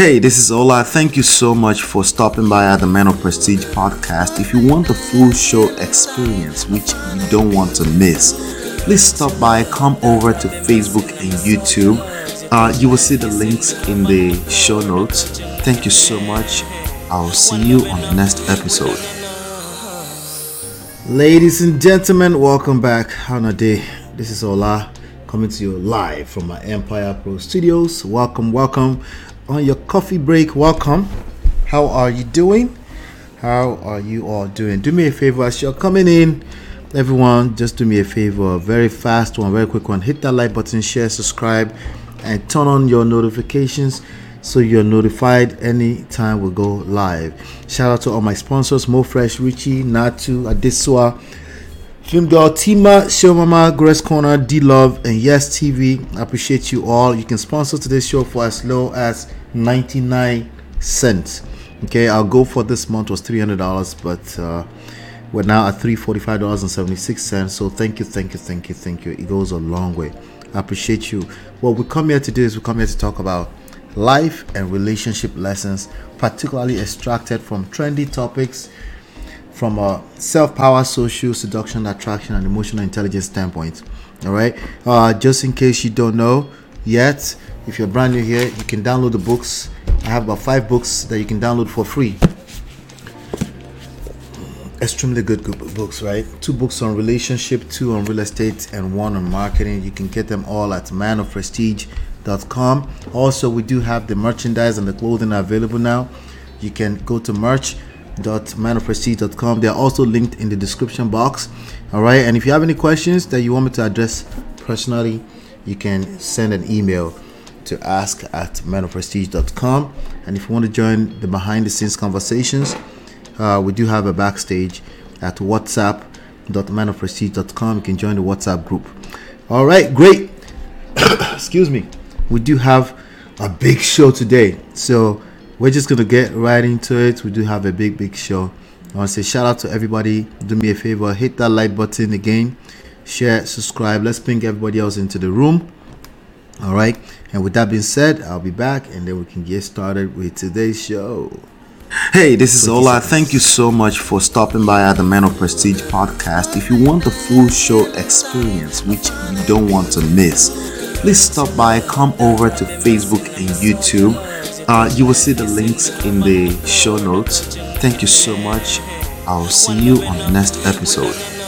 Hey, this is Ola. Thank you so much for stopping by at the Man of Prestige podcast. If you want the full show experience, which you don't want to miss, please stop by, come over to Facebook and YouTube. Uh, you will see the links in the show notes. Thank you so much. I'll see you on the next episode. Ladies and gentlemen, welcome back on a day. This is Ola coming to you live from my Empire Pro Studios. Welcome, welcome on your coffee break. Welcome. How are you doing? How are you all doing? Do me a favor as you're coming in, everyone. Just do me a favor, very fast one, very quick one. Hit that like button, share, subscribe, and turn on your notifications so you're notified anytime we go live. Shout out to all my sponsors: Mo Fresh, Richie, Natu, Adesua. Film Girl, Tima, Show Mama, Grace Corner, D Love, and Yes TV. I appreciate you all. You can sponsor today's show for as low as 99 cents. Okay, our goal for this month was $300, but uh, we're now at $345.76. So thank you, thank you, thank you, thank you. It goes a long way. I appreciate you. What we come here to do is we come here to talk about life and relationship lessons, particularly extracted from trendy topics from a self-power, social, seduction, attraction, and emotional intelligence standpoint. All right. Uh, just in case you don't know yet, if you're brand new here, you can download the books. I have about five books that you can download for free. Extremely good, good books, right? Two books on relationship, two on real estate, and one on marketing. You can get them all at manofprestige.com. Also, we do have the merchandise and the clothing available now. You can go to merch www.manofprestige.com. They are also linked in the description box. All right, and if you have any questions that you want me to address personally, you can send an email to ask at manofprestige.com. And if you want to join the behind the scenes conversations, uh, we do have a backstage at whatsapp.manofprestige.com. You can join the WhatsApp group. All right, great. Excuse me. We do have a big show today. So we're just gonna get right into it. We do have a big, big show. I want to say shout out to everybody. Do me a favor, hit that like button again, share, subscribe. Let's bring everybody else into the room. All right. And with that being said, I'll be back and then we can get started with today's show. Hey, this is Ola. Thank you so much for stopping by at the Man of Prestige podcast. If you want the full show experience, which you don't want to miss, please stop by, come over to Facebook and YouTube uh, you will see the links in the show notes. Thank you so much. I'll see you on the next episode.